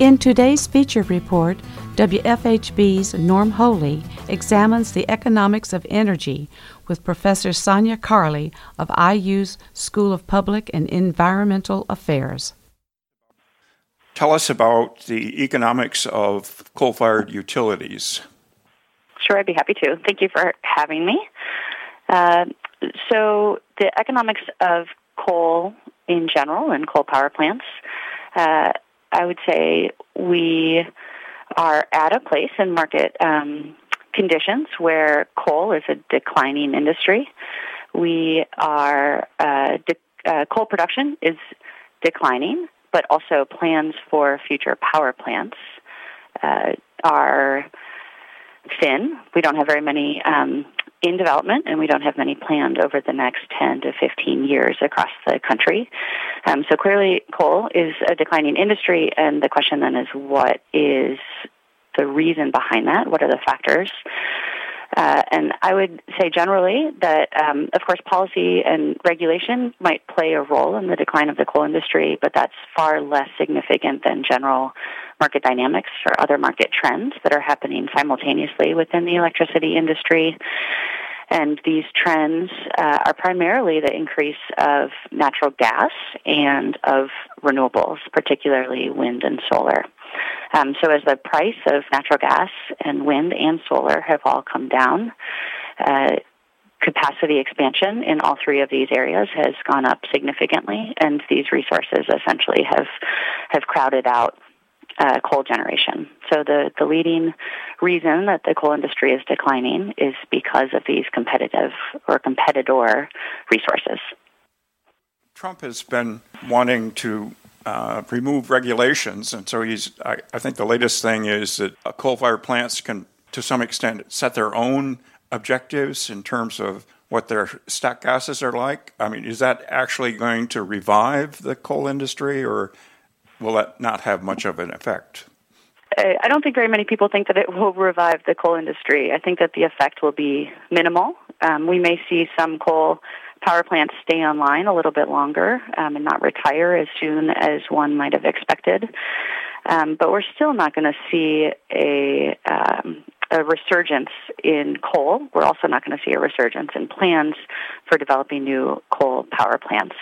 In today's feature report, WFHB's Norm Holy examines the economics of energy with Professor Sanya Carley of IU's School of Public and Environmental Affairs. Tell us about the economics of coal fired utilities. Sure, I'd be happy to. Thank you for having me. Uh, so, the economics of coal in general and coal power plants, uh, I would say we are at a place in market um, conditions where coal is a declining industry. We are uh, de- uh, coal production is declining, but also plans for future power plants uh, are thin. We don't have very many um, in development, and we don't have many planned over the next 10 to 15 years across the country. Um, so clearly, coal is a declining industry, and the question then is what is the reason behind that? What are the factors? Uh, and I would say generally that, um, of course, policy and regulation might play a role in the decline of the coal industry, but that's far less significant than general market dynamics or other market trends that are happening simultaneously within the electricity industry. And these trends uh, are primarily the increase of natural gas and of renewables, particularly wind and solar. Um, so as the price of natural gas and wind and solar have all come down, uh, capacity expansion in all three of these areas has gone up significantly, and these resources essentially have have crowded out uh, coal generation. So the, the leading reason that the coal industry is declining is because of these competitive or competitor resources. Trump has been wanting to uh, remove regulations, and so he's. I, I think the latest thing is that coal-fired plants can, to some extent, set their own objectives in terms of what their stack gases are like. I mean, is that actually going to revive the coal industry, or will that not have much of an effect? I don't think very many people think that it will revive the coal industry. I think that the effect will be minimal. Um, we may see some coal power plants stay online a little bit longer um, and not retire as soon as one might have expected. Um, but we're still not going to see a, um, a resurgence in coal. We're also not going to see a resurgence in plans for developing new coal power plants.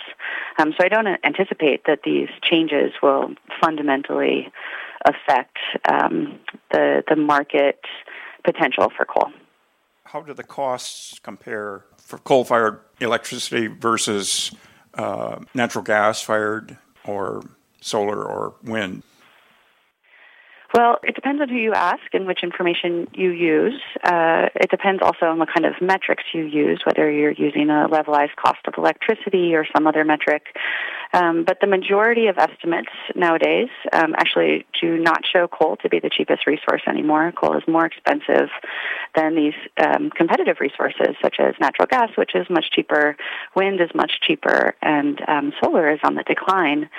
Um, so I don't anticipate that these changes will fundamentally affect um, the the market potential for coal. How do the costs compare for coal-fired electricity versus uh, natural gas-fired or solar or wind? Well, it depends on who you ask and which information you use. Uh, it depends also on what kind of metrics you use, whether you're using a levelized cost of electricity or some other metric. Um, but the majority of estimates nowadays um, actually do not show coal to be the cheapest resource anymore. Coal is more expensive than these um, competitive resources, such as natural gas, which is much cheaper, wind is much cheaper, and um, solar is on the decline.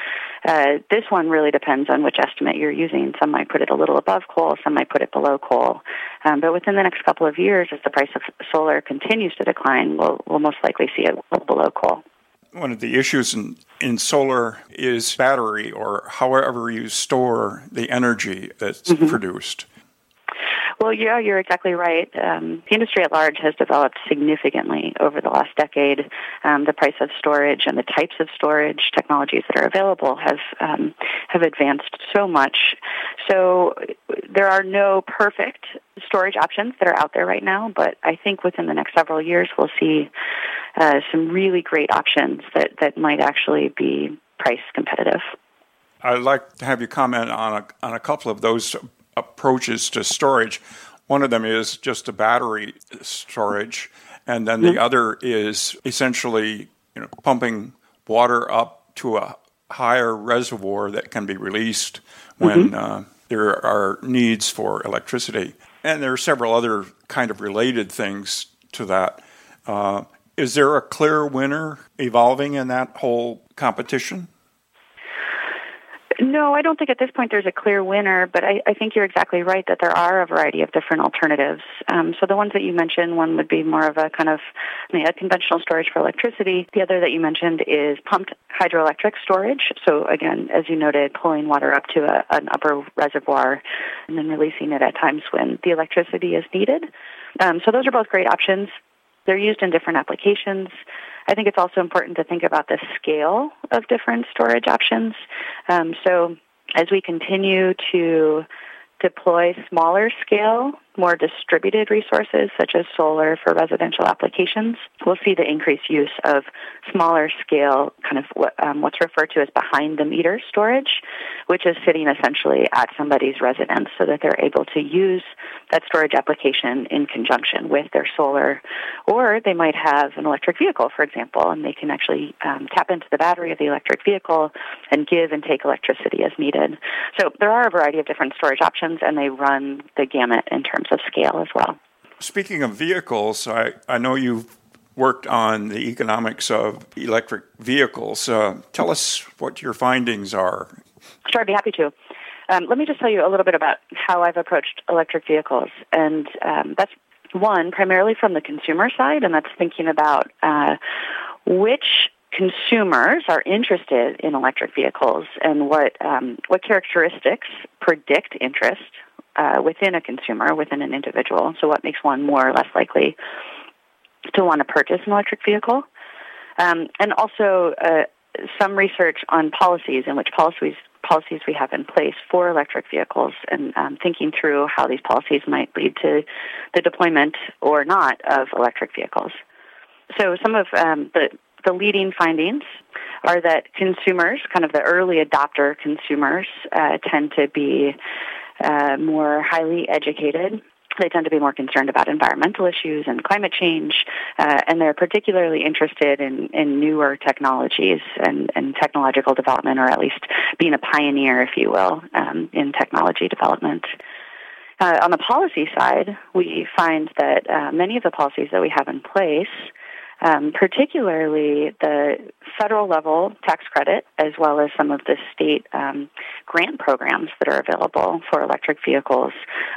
Uh, this one really depends on which estimate you're using. Some might put it a little above coal, some might put it below coal. Um, but within the next couple of years, as the price of solar continues to decline, we'll, we'll most likely see it below coal one of the issues in, in solar is battery or however you store the energy that's mm-hmm. produced. Well, yeah, you're exactly right. Um, the industry at large has developed significantly over the last decade. Um, the price of storage and the types of storage technologies that are available have um, have advanced so much. So there are no perfect storage options that are out there right now, but I think within the next several years we'll see uh, some really great options that, that might actually be price competitive. I'd like to have you comment on a, on a couple of those approaches to storage. One of them is just a battery storage, and then the other is essentially you know, pumping water up to a higher reservoir that can be released when mm-hmm. uh, there are needs for electricity. And there are several other kind of related things to that. Uh, is there a clear winner evolving in that whole competition? No, I don't think at this point there's a clear winner, but I, I think you're exactly right that there are a variety of different alternatives. Um, so the ones that you mentioned, one would be more of a kind of a conventional storage for electricity. The other that you mentioned is pumped hydroelectric storage. So again, as you noted, pulling water up to a, an upper reservoir and then releasing it at times when the electricity is needed. Um, so those are both great options. They're used in different applications. I think it's also important to think about the scale of different storage options. Um, so as we continue to deploy smaller scale more distributed resources such as solar for residential applications, we'll see the increased use of smaller scale, kind of what, um, what's referred to as behind the meter storage, which is sitting essentially at somebody's residence so that they're able to use that storage application in conjunction with their solar. Or they might have an electric vehicle, for example, and they can actually um, tap into the battery of the electric vehicle and give and take electricity as needed. So there are a variety of different storage options, and they run the gamut in terms terms of scale as well. Speaking of vehicles, I, I know you've worked on the economics of electric vehicles. Uh, tell us what your findings are. Sure, I'd be happy to. Um, let me just tell you a little bit about how I've approached electric vehicles. And um, that's one, primarily from the consumer side, and that's thinking about uh, which consumers are interested in electric vehicles and what um, what characteristics predict interest uh, within a consumer, within an individual. So, what makes one more or less likely to want to purchase an electric vehicle? Um, and also uh, some research on policies and which policies policies we have in place for electric vehicles, and um, thinking through how these policies might lead to the deployment or not of electric vehicles. So, some of um, the the leading findings are that consumers, kind of the early adopter consumers, uh, tend to be uh, more highly educated. They tend to be more concerned about environmental issues and climate change, uh, and they're particularly interested in, in newer technologies and, and technological development, or at least being a pioneer, if you will, um, in technology development. Uh, on the policy side, we find that uh, many of the policies that we have in place um, particularly the federal level tax credit, as well as some of the state um, grant programs that are available for electric vehicles,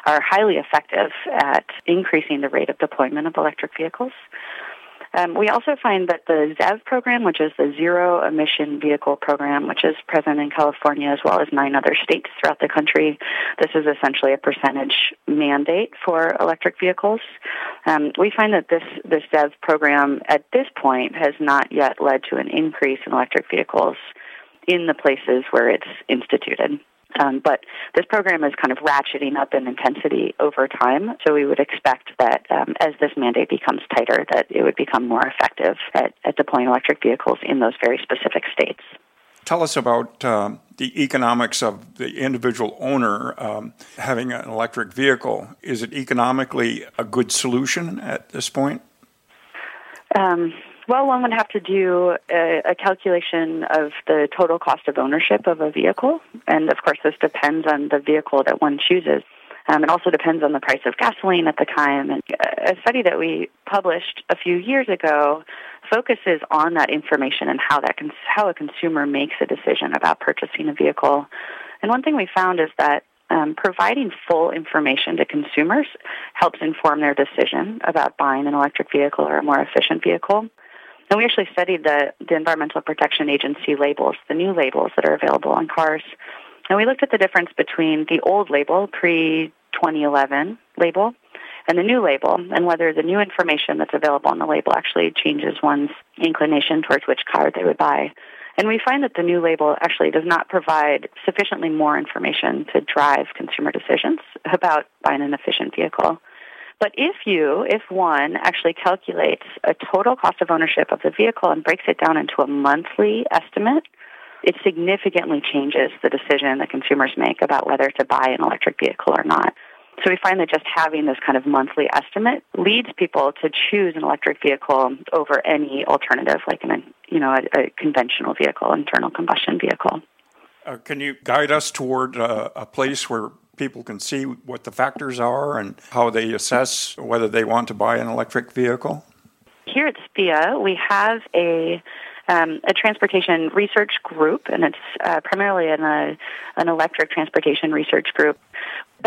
are highly effective at increasing the rate of deployment of electric vehicles. Um, we also find that the ZEV program, which is the Zero Emission Vehicle Program, which is present in California as well as nine other states throughout the country, this is essentially a percentage mandate for electric vehicles. Um, we find that this, this ZEV program at this point has not yet led to an increase in electric vehicles in the places where it's instituted. Um, but this program is kind of ratcheting up in intensity over time. So we would expect that um, as this mandate becomes tighter, that it would become more effective at, at deploying electric vehicles in those very specific states. Tell us about um, the economics of the individual owner um, having an electric vehicle. Is it economically a good solution at this point? Um, well, one would have to do a, a, calculation of the total cost of ownership of a vehicle, and of course, this depends on the vehicle that one chooses. Um, it also depends on the price of gasoline at the time. And a study that we published a few years ago focuses on that information and how that cons- how a consumer makes a decision about purchasing a vehicle. And one thing we found is that um, providing full information to consumers helps inform their decision about buying an electric vehicle or a more efficient vehicle. And we actually studied the, the Environmental Protection Agency labels, the new labels that are available on cars. And we looked at the difference between the old label, pre 2011 label, and the new label, and whether the new information that's available on the label actually changes one's inclination towards which car they would buy. And we find that the new label actually does not provide sufficiently more information to drive consumer decisions about buying an efficient vehicle. But if you, if one actually calculates a total cost of ownership of the vehicle and breaks it down into a monthly estimate, it significantly changes the decision that consumers make about whether to buy an electric vehicle or not. So we find that just having this kind of monthly estimate leads people to choose an electric vehicle over any alternative, like an, you know, a, a conventional vehicle, internal combustion vehicle. Uh, can you guide us toward uh, a place where people can see what the factors are and how they assess whether they want to buy an electric vehicle? Here at SPEA, we have a um, a transportation research group, and it's uh, primarily an, uh, an electric transportation research group.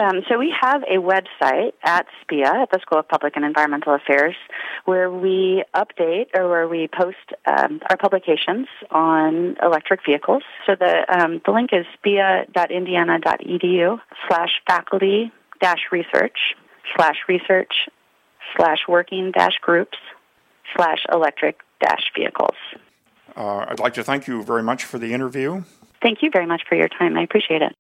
Um, so we have a website at SPEA, at the School of Public and Environmental Affairs, where we update or where we post um, our publications on electric vehicles. So the um, the link is spea.indiana.edu slash faculty dash research slash research slash working dash groups slash electric dash vehicles. Uh, I'd like to thank you very much for the interview. Thank you very much for your time. I appreciate it.